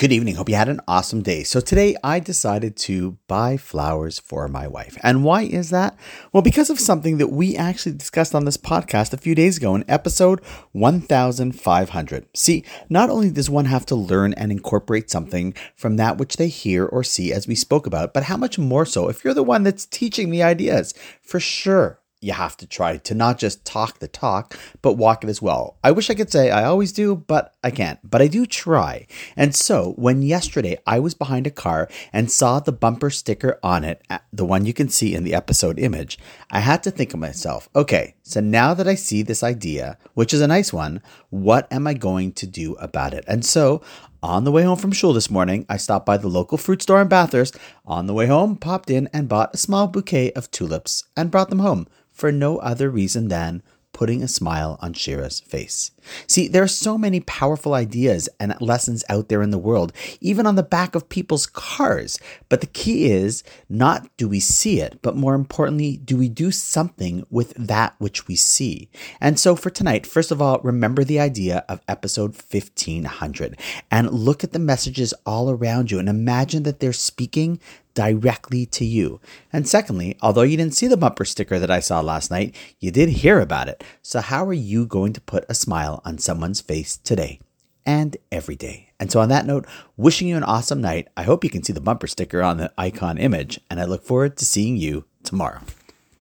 Good evening. Hope you had an awesome day. So, today I decided to buy flowers for my wife. And why is that? Well, because of something that we actually discussed on this podcast a few days ago in episode 1500. See, not only does one have to learn and incorporate something from that which they hear or see as we spoke about, but how much more so if you're the one that's teaching the ideas. For sure, you have to try to not just talk the talk, but walk it as well. I wish I could say I always do, but I can't. But I do try. And so when yesterday I was behind a car and saw the bumper sticker on it, uh, the one you can see in the episode image, I had to think of myself, okay, so now that I see this idea, which is a nice one, what am I going to do about it? And so on the way home from school this morning, I stopped by the local fruit store in Bathurst. On the way home, popped in and bought a small bouquet of tulips and brought them home for no other reason than putting a smile on Shira's face. See, there are so many powerful ideas and lessons out there in the world, even on the back of people's cars. But the key is not do we see it, but more importantly, do we do something with that which we see? And so for tonight, first of all, remember the idea of episode 1500 and look at the messages all around you and imagine that they're speaking directly to you. And secondly, although you didn't see the bumper sticker that I saw last night, you did hear about it. So, how are you going to put a smile on someone's face today and every day? And so, on that note, wishing you an awesome night. I hope you can see the bumper sticker on the icon image, and I look forward to seeing you tomorrow.